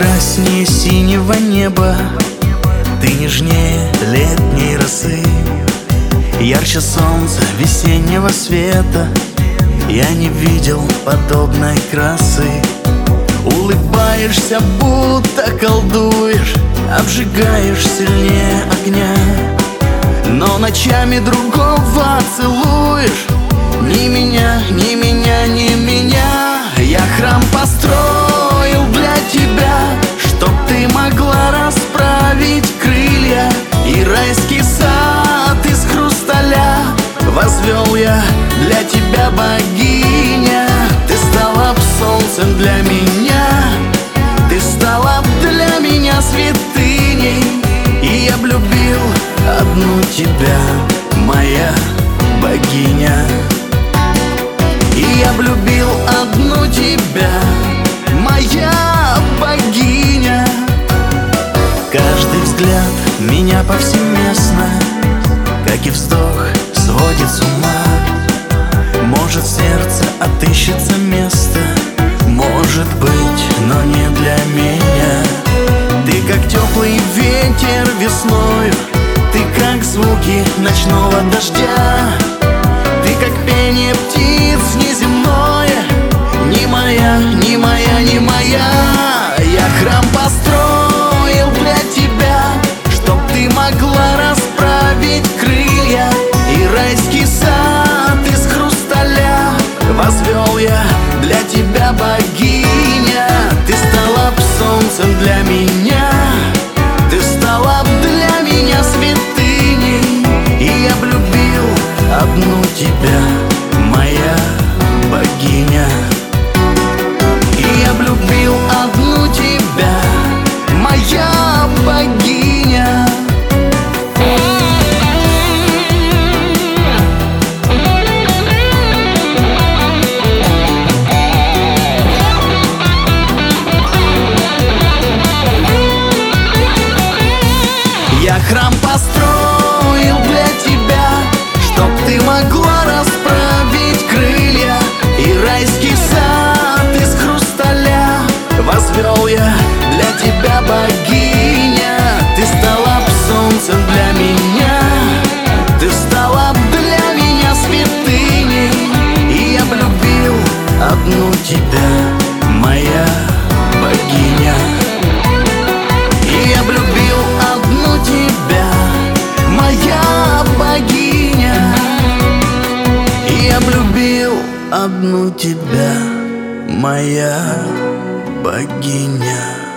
прекраснее синего неба. Ты нежнее летней росы. Ярче солнца весеннего света. Я не видел подобной красы. Улыбаешься, будто колдуешь. Обжигаешь сильнее огня. Но ночами другого целуешь. Ни меня, ни меня, ни меня. Я храм построил Возвел я для тебя богиня. Ты стала б солнцем для меня. Ты стала б для меня святыней. И я влюбил одну тебя, моя богиня. И я влюбил одну тебя, моя богиня. Каждый взгляд меня повсеместно Как и вздох сводит с ума. Может сердце отыщется место. Может быть, но не для меня. Ты как теплый ветер весною. Ты как звуки ночного дождя. Ты как пение птиц тебя, моя богиня. И я влюбил одну тебя, моя богиня. Я храм построил для тебя Чтоб ты могла расправить крылья И райский сад из хрусталя. Возвел я для тебя богиня Ты стала б солнцем для меня. Ты стала для меня святыней И я влюбил одну тебя, моя богиня одну тебя, моя богиня